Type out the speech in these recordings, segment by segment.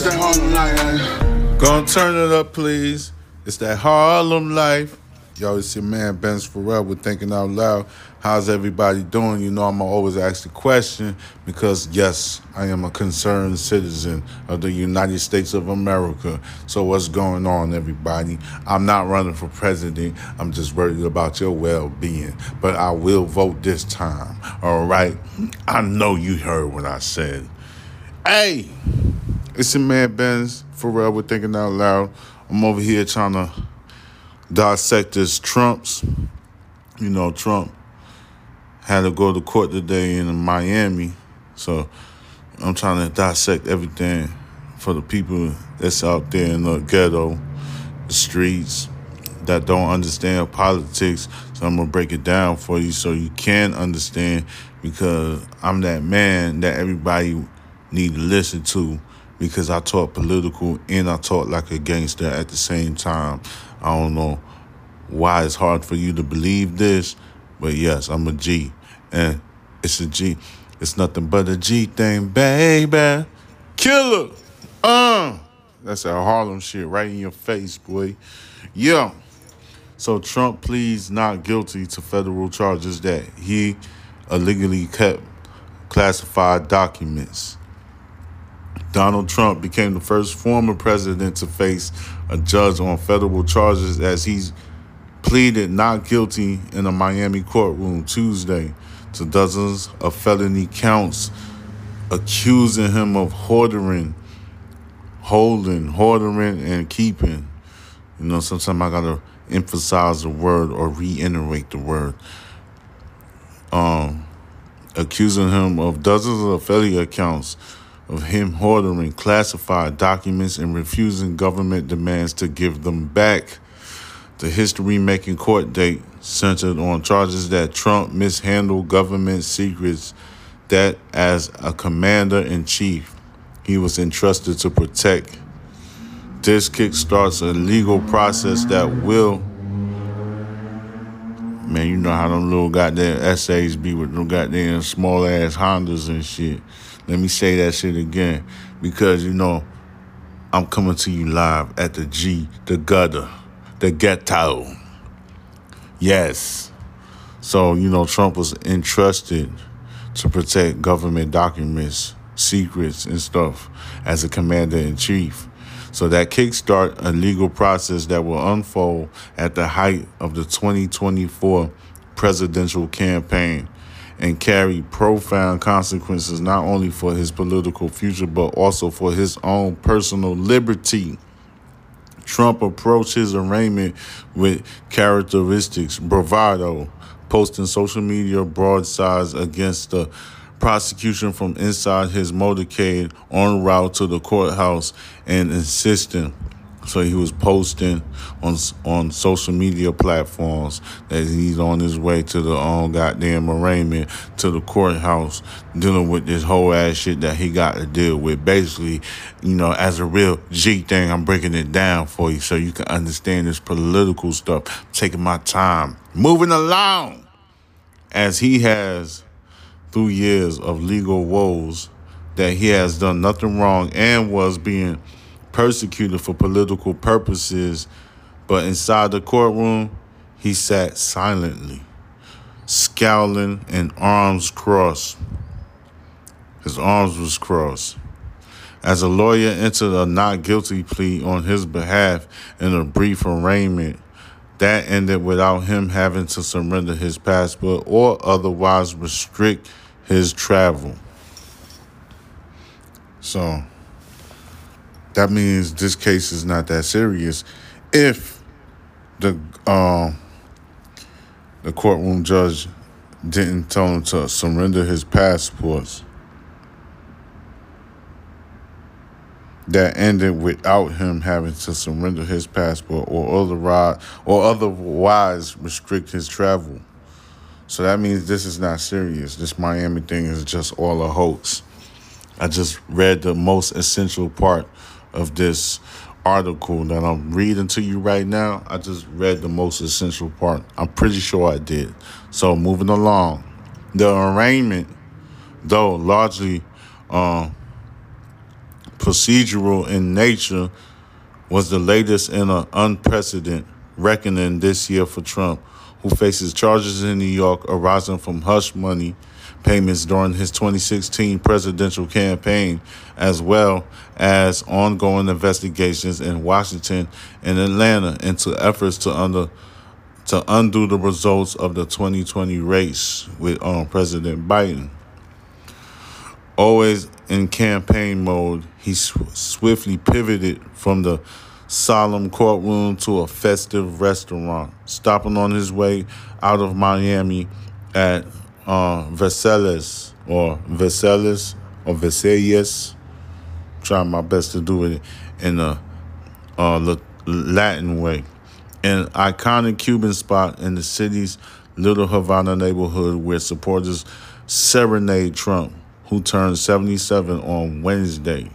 It's that Harlem life. Gonna turn it up, please. It's that Harlem life. Yo, it's your man Ben Farel with Thinking Out Loud. How's everybody doing? You know, I'm always ask the question because, yes, I am a concerned citizen of the United States of America. So, what's going on, everybody? I'm not running for president. I'm just worried about your well being. But I will vote this time, all right? I know you heard what I said. Hey, it's your man Ben Farel with Thinking Out Loud. I'm over here trying to dissect this Trump's. You know, Trump had to go to court today in Miami. So I'm trying to dissect everything for the people that's out there in the ghetto, the streets, that don't understand politics. So I'm gonna break it down for you so you can understand because I'm that man that everybody need to listen to because I talk political and I talk like a gangster at the same time. I don't know why it's hard for you to believe this, but yes, I'm a G and it's a G. It's nothing but a G thing, baby. Killer. Uh. That's that Harlem shit right in your face, boy. Yeah. So Trump pleads not guilty to federal charges that he illegally kept classified documents. Donald Trump became the first former president to face a judge on federal charges as he pleaded not guilty in a Miami courtroom Tuesday to dozens of felony counts accusing him of hoarding, holding, hoarding, and keeping. You know, sometimes I gotta emphasize the word or reiterate the word. Um, accusing him of dozens of felony accounts of him hoarding classified documents and refusing government demands to give them back. The history making court date centered on charges that Trump mishandled government secrets that, as a commander in chief, he was entrusted to protect. This kickstarts a legal process that will. Man, you know how them little goddamn essays be with them goddamn small ass Hondas and shit. Let me say that shit again because you know I'm coming to you live at the G, the gutter, the ghetto. Yes. So, you know, Trump was entrusted to protect government documents, secrets, and stuff as a commander in chief. So that kickstart a legal process that will unfold at the height of the 2024 presidential campaign and carry profound consequences not only for his political future but also for his own personal liberty. Trump approached his arraignment with characteristics bravado, posting social media broadsides against the prosecution from inside his motorcade en route to the courthouse and insisting so he was posting on on social media platforms that he's on his way to the um, goddamn arraignment to the courthouse, dealing with this whole ass shit that he got to deal with. Basically, you know, as a real G thing, I'm breaking it down for you so you can understand this political stuff. taking my time, moving along, as he has through years of legal woes that he has done nothing wrong and was being persecuted for political purposes, but inside the courtroom, he sat silently, scowling and arms crossed. His arms was crossed. As a lawyer entered a not guilty plea on his behalf in a brief arraignment, that ended without him having to surrender his passport or otherwise restrict his travel. So, that means this case is not that serious if the um, the courtroom judge didn't tell him to surrender his passports. That ended without him having to surrender his passport or otherwise or otherwise restrict his travel. So that means this is not serious. This Miami thing is just all a hoax. I just read the most essential part of this article that I'm reading to you right now, I just read the most essential part. I'm pretty sure I did. So moving along, the arraignment, though largely um, procedural in nature, was the latest in an unprecedented reckoning this year for Trump, who faces charges in New York arising from hush money payments during his 2016 presidential campaign, as well as ongoing investigations in Washington and Atlanta into efforts to under to undo the results of the 2020 race with um, President Biden. Always in campaign mode, he sw- swiftly pivoted from the solemn courtroom to a festive restaurant, stopping on his way out of Miami at uh, Versailles or Versailles or Versailles. Trying my best to do it in a uh, Latin way. An iconic Cuban spot in the city's Little Havana neighborhood where supporters serenade Trump, who turned 77 on Wednesday.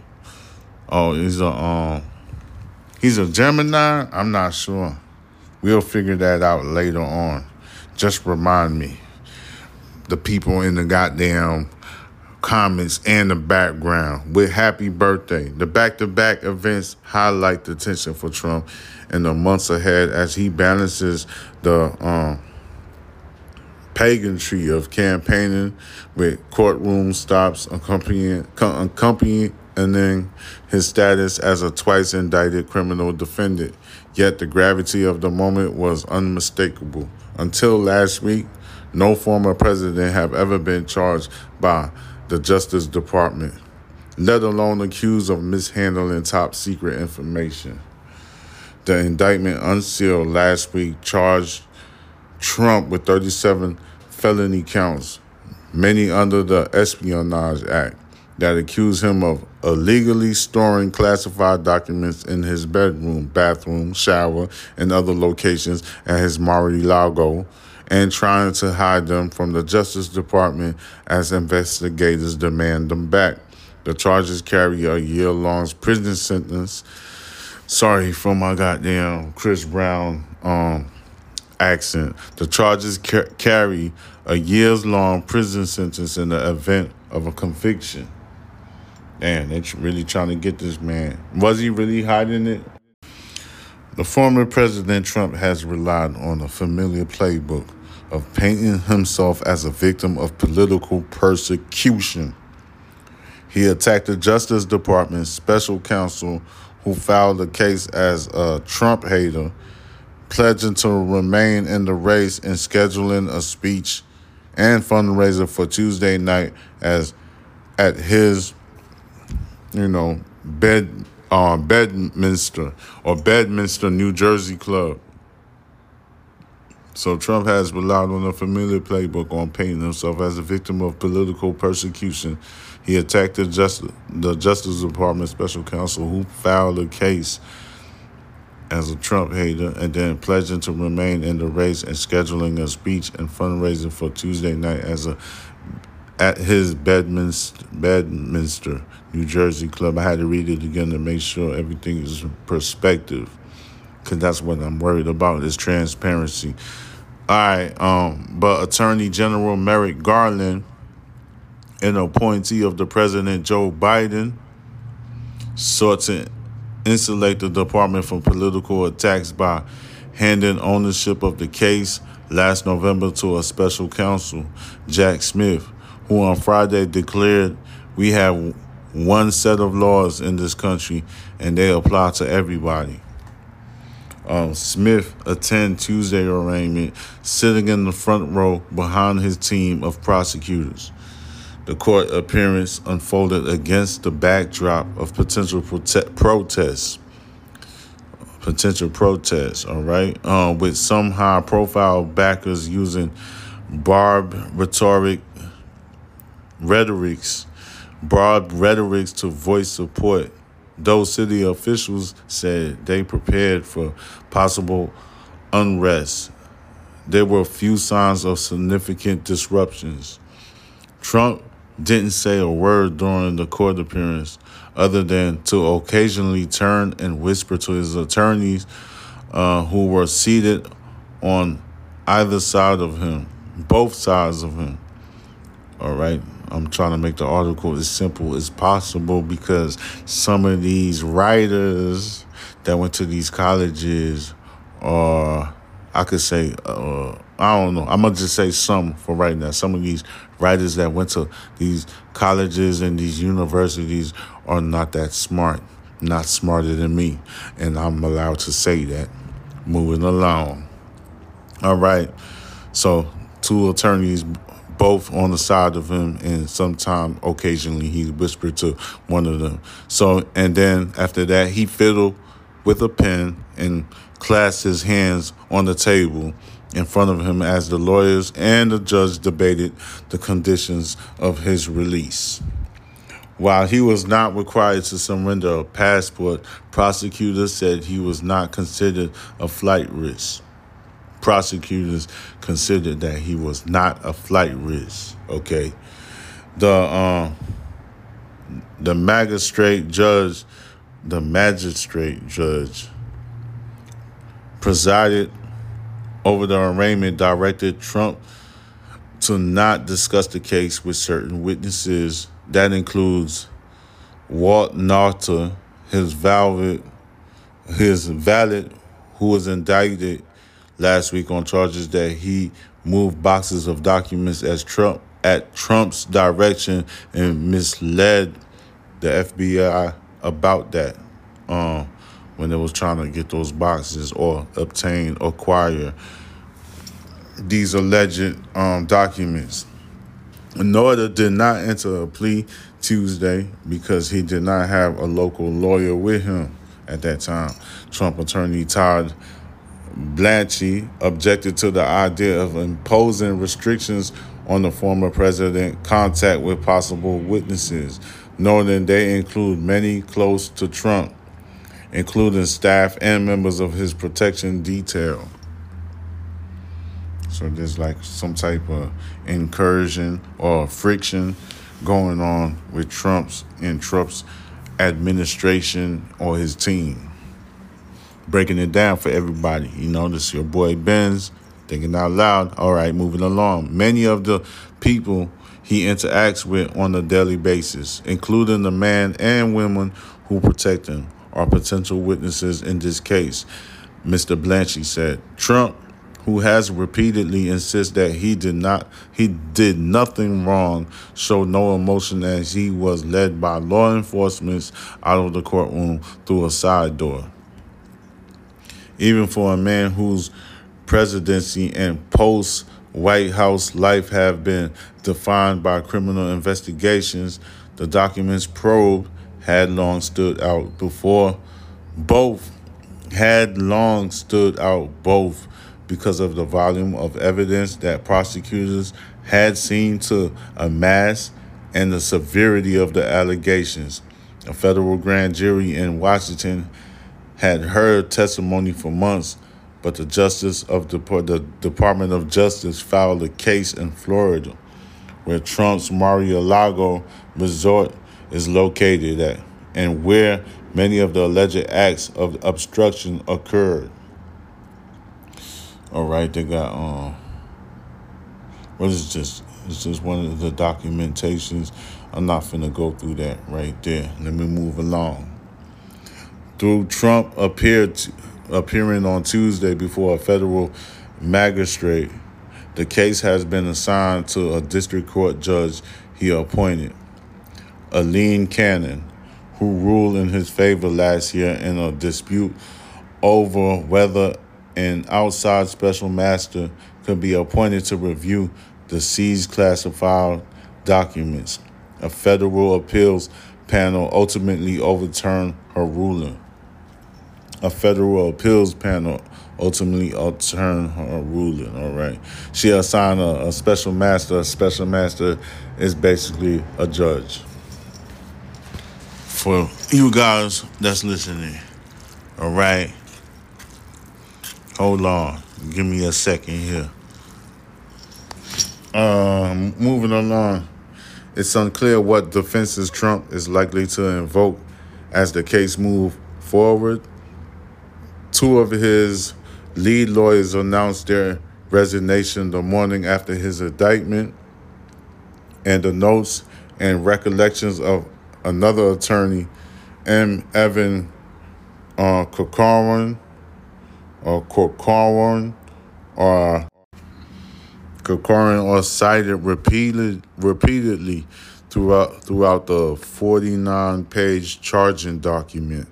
Oh, he's a um, he's a Gemini. I'm not sure. We'll figure that out later on. Just remind me the people in the goddamn comments and the background with happy birthday. The back to back events highlight the tension for Trump in the months ahead as he balances the um, of campaigning with courtroom stops accompanying, accompanying and then his status as a twice indicted criminal defendant. Yet the gravity of the moment was unmistakable. Until last week, no former president have ever been charged by the Justice Department, let alone accused of mishandling top secret information. The indictment unsealed last week charged Trump with 37 felony counts, many under the Espionage Act, that accuse him of illegally storing classified documents in his bedroom, bathroom, shower, and other locations at his Mar-a-Lago and trying to hide them from the Justice Department as investigators demand them back. The charges carry a year long prison sentence. Sorry for my goddamn Chris Brown um, accent. The charges ca- carry a years long prison sentence in the event of a conviction. Damn, they're really trying to get this man. Was he really hiding it? The former President Trump has relied on a familiar playbook of painting himself as a victim of political persecution. He attacked the Justice Department's special counsel who filed the case as a Trump hater, pledging to remain in the race and scheduling a speech and fundraiser for Tuesday night as at his, you know, bed uh, Bedminster or Bedminster, New Jersey club. So Trump has relied on a familiar playbook on painting himself as a victim of political persecution. He attacked the, Just, the Justice Department special counsel who filed a case as a Trump hater and then pledging to remain in the race and scheduling a speech and fundraising for Tuesday night as a at his Bedminster, Bedminster, New Jersey club. I had to read it again to make sure everything is perspective, because that's what I'm worried about is transparency. All right, um, but Attorney General Merrick Garland, an appointee of the President Joe Biden, sought to insulate the department from political attacks by handing ownership of the case last November to a special counsel, Jack Smith, who on Friday declared we have one set of laws in this country and they apply to everybody. Um, Smith attend Tuesday arraignment, sitting in the front row behind his team of prosecutors. The court appearance unfolded against the backdrop of potential prote- protests. Potential protests, all right, uh, with some high-profile backers using barbed rhetoric rhetorics, broad rhetorics to voice support. Those city officials said they prepared for possible unrest. There were few signs of significant disruptions. Trump didn't say a word during the court appearance other than to occasionally turn and whisper to his attorneys uh, who were seated on either side of him, both sides of him. All right. I'm trying to make the article as simple as possible because some of these writers that went to these colleges are, I could say, uh, I don't know. I'm gonna just say some for right now. Some of these writers that went to these colleges and these universities are not that smart, not smarter than me, and I'm allowed to say that. Moving along. All right. So two attorneys both on the side of him and sometime occasionally he whispered to one of them. So and then after that he fiddled with a pen and clasped his hands on the table in front of him as the lawyers and the judge debated the conditions of his release. While he was not required to surrender a passport prosecutors said he was not considered a flight risk prosecutors considered that he was not a flight risk. Okay, the um, the magistrate judge, the magistrate judge presided over the arraignment, directed Trump to not discuss the case with certain witnesses. That includes Walt Nauta, his valid, his valid, who was indicted last week on charges that he moved boxes of documents as Trump at Trump's direction and misled the FBI about that um, when they was trying to get those boxes or obtain, acquire these alleged um, documents. Nauta did not enter a plea Tuesday because he did not have a local lawyer with him at that time. Trump attorney Todd Blanche objected to the idea of imposing restrictions on the former president contact with possible witnesses, noting they include many close to Trump, including staff and members of his protection detail. So there's like some type of incursion or friction going on with Trump's and Trump's administration or his team breaking it down for everybody. You know, this your boy Benz thinking out loud. All right, moving along. Many of the people he interacts with on a daily basis, including the men and women who protect him, are potential witnesses in this case. Mr. Blanche said, Trump, who has repeatedly insisted that he did not he did nothing wrong, showed no emotion as he was led by law enforcement out of the courtroom through a side door even for a man whose presidency and post White House life have been defined by criminal investigations, the documents probe had long stood out before both had long stood out both because of the volume of evidence that prosecutors had seen to amass and the severity of the allegations. A federal grand jury in Washington had heard testimony for months, but the Justice of the, the Department of Justice filed a case in Florida, where Trump's Mar-a-Lago resort is located at, and where many of the alleged acts of obstruction occurred. All right, they got um. What is this? It's just one of the documentations. I'm not finna go through that right there. Let me move along through Trump appeared appearing on Tuesday before a federal magistrate. The case has been assigned to a district court judge he appointed, Aileen Cannon, who ruled in his favor last year in a dispute over whether an outside special master could be appointed to review the seized classified documents. A federal appeals panel ultimately overturned her ruling a federal appeals panel ultimately overturned her ruling. All right, she assigned a, a special master. A special master is basically a judge. For you guys that's listening, all right, hold on, give me a second here. Um, moving along, it's unclear what defenses Trump is likely to invoke as the case move forward Two of his lead lawyers announced their resignation the morning after his indictment. and the notes and recollections of another attorney, M. Evan uh, Corcoran, or Corcoran, or Corcoran, or cited repeated, repeatedly throughout throughout the 49 page charging document,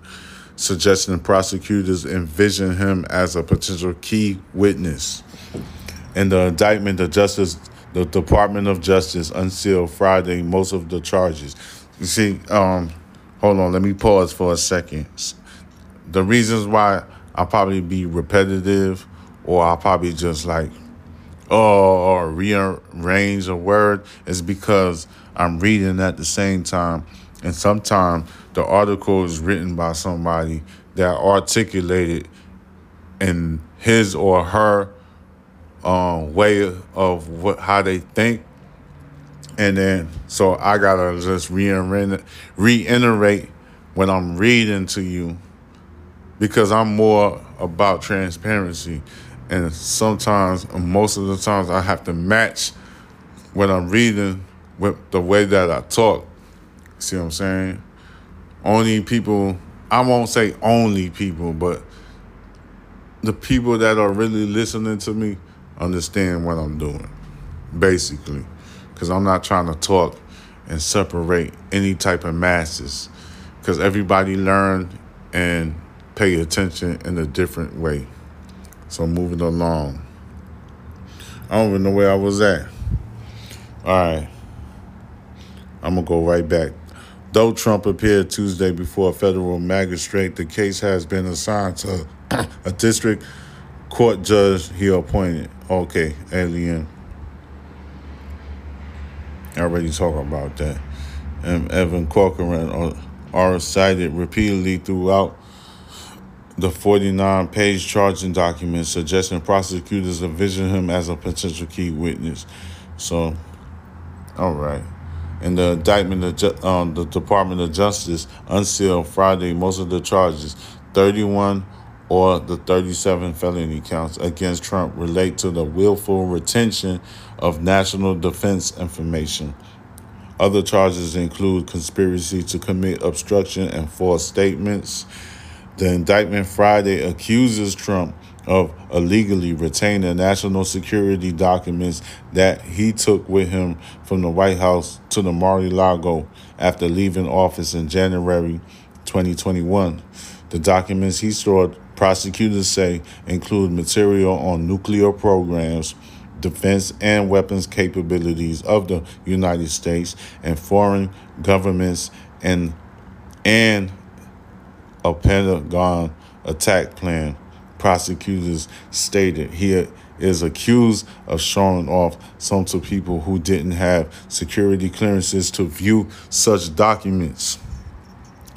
suggesting prosecutors envision him as a potential key witness. In the indictment, the Justice the Department of Justice unsealed Friday most of the charges. You see, um, hold on, let me pause for a second. The reasons why I'll probably be repetitive or I'll probably just like oh or rearrange a word is because I'm reading at the same time. And sometimes the article is written by somebody that articulated in his or her um, way of what how they think. And then so I gotta just reiterate, reiterate when I'm reading to you because I'm more about transparency. And sometimes, most of the times, I have to match what I'm reading with the way that I talk. See what I'm saying? Only people, I won't say only people, but the people that are really listening to me understand what I'm doing, basically. Because I'm not trying to talk and separate any type of masses. Because everybody learn and pay attention in a different way. So moving along. I don't even know where I was at. All right. I'm going to go right back. Though Trump appeared Tuesday before a federal magistrate, the case has been assigned to a district court judge he appointed. Okay, Aileen. I already talked about that. And Evan Corcoran are, are cited repeatedly throughout the 49 page charging document, suggesting prosecutors envision him as a potential key witness. So, all right. In the indictment, the, um, the Department of Justice unsealed Friday most of the charges. 31 or the 37 felony counts against Trump relate to the willful retention of national defense information. Other charges include conspiracy to commit obstruction and false statements. The indictment Friday accuses Trump of illegally retaining national security documents that he took with him from the White House to the Mar-a-Lago after leaving office in January 2021. The documents he stored prosecutors say include material on nuclear programs, defense and weapons capabilities of the United States and foreign governments and and a Pentagon attack plan. Prosecutors stated he is accused of showing off some to people who didn't have security clearances to view such documents.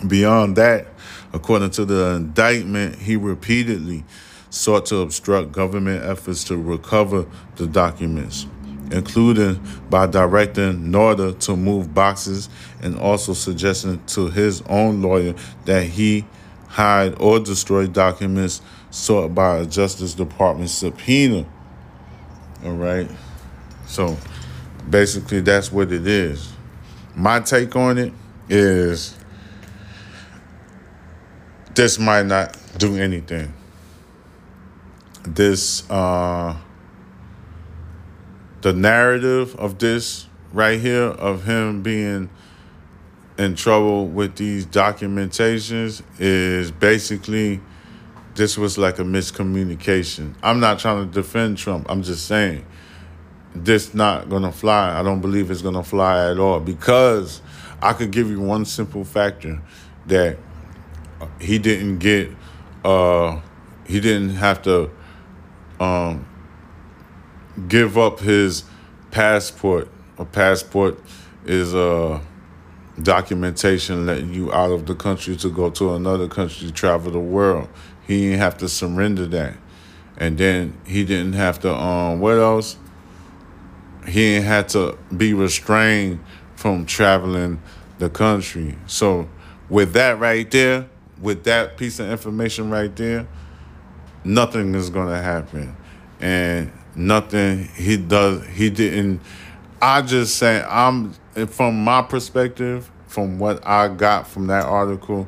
Beyond that, According to the indictment, he repeatedly sought to obstruct government efforts to recover the documents, including by directing Nauta to move boxes and also suggesting to his own lawyer that he hide or destroy documents sought by a Justice Department subpoena. All right. So basically, that's what it is. My take on it is this might not do anything. This, uh, the narrative of this right here, of him being in trouble with these documentations, is basically this was like a miscommunication. I'm not trying to defend Trump. I'm just saying this not gonna fly. I don't believe it's gonna fly at all because I could give you one simple factor that he didn't get uh, he didn't have to um, give up his passport. A passport is a documentation letting you out of the country to go to another country, to travel the world. He didn't have to surrender that. And then he didn't have to um what else? He didn't have to be restrained from traveling the country. So with that right there, with that piece of information right there, nothing is going to happen. And nothing he does, he didn't I just say I'm from my perspective, from what I got from that article,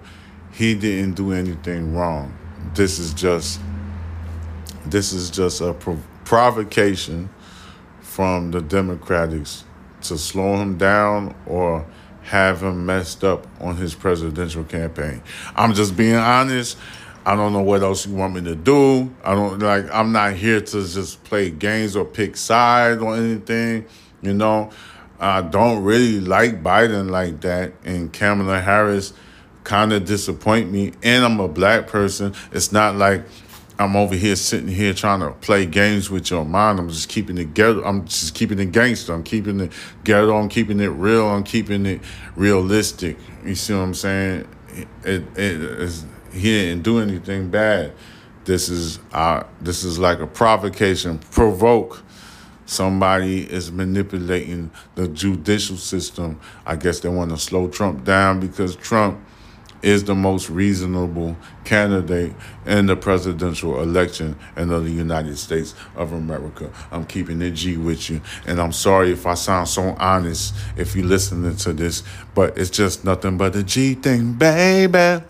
he didn't do anything wrong. This is just this is just a prov- provocation from the Democrats to slow him down or have him messed up on his presidential campaign. I'm just being honest. I don't know what else you want me to do. I don't like I'm not here to just play games or pick sides or anything, you know. I don't really like Biden like that and Kamala Harris kind of disappoint me and I'm a black person. It's not like I'm over here sitting here trying to play games with your mind. I'm just keeping it ghetto. I'm just keeping it gangster. I'm keeping it ghetto. I'm keeping it real. I'm keeping it realistic. You see what I'm saying? It, he didn't do anything bad. This is this is like a provocation, provoke. Somebody is manipulating the judicial system. I guess they want to slow Trump down because Trump is the most reasonable candidate in the presidential election in the United States of America. I'm keeping it G with you. And I'm sorry if I sound so honest if you're listening to this, but it's just nothing but a G thing, baby.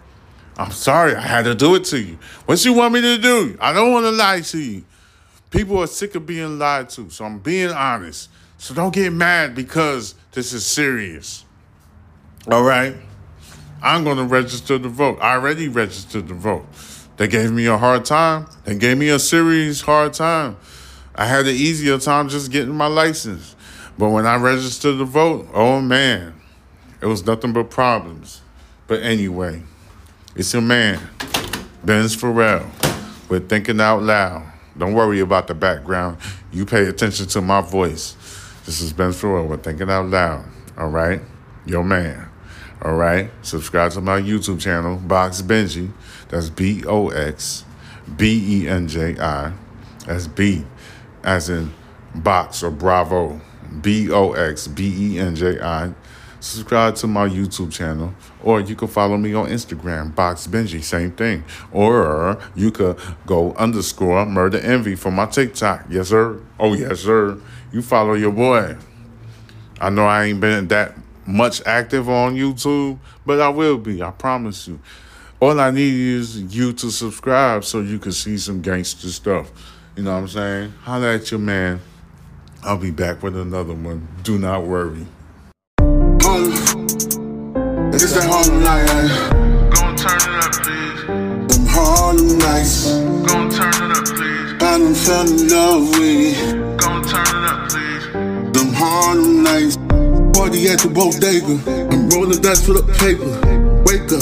I'm sorry I had to do it to you. What you want me to do? I don't want to lie to you. People are sick of being lied to, so I'm being honest. So don't get mad because this is serious. All right? I'm going to register to vote. I already registered to vote. They gave me a hard time. They gave me a serious hard time. I had an easier time just getting my license. But when I registered to vote, oh man, it was nothing but problems. But anyway, it's your man, Benz Farel, with Thinking Out Loud. Don't worry about the background. You pay attention to my voice. This is Ben Farel with Thinking Out Loud. All right? Your man. All right. Subscribe to my YouTube channel, Box Benji. That's B O X B E N J I. That's B as in box or bravo. B O X B E N J I. Subscribe to my YouTube channel, or you can follow me on Instagram, Box Benji, same thing. Or you could go underscore murder envy for my TikTok. Yes, sir. Oh, yes, sir. You follow your boy. I know I ain't been that much active on YouTube, but I will be. I promise you. All I need is you to subscribe so you can see some gangster stuff. You know what I'm saying? Holla at your man. I'll be back with another one. Do not worry. It's that Harlem night. Gon' turn it up, please. Them Harlem nights. Gon' turn it up, please. I done fell in love with it. Gon' turn it up, please. Them Harlem nights party at the bodega. I'm rolling dice for the paper. Wake up.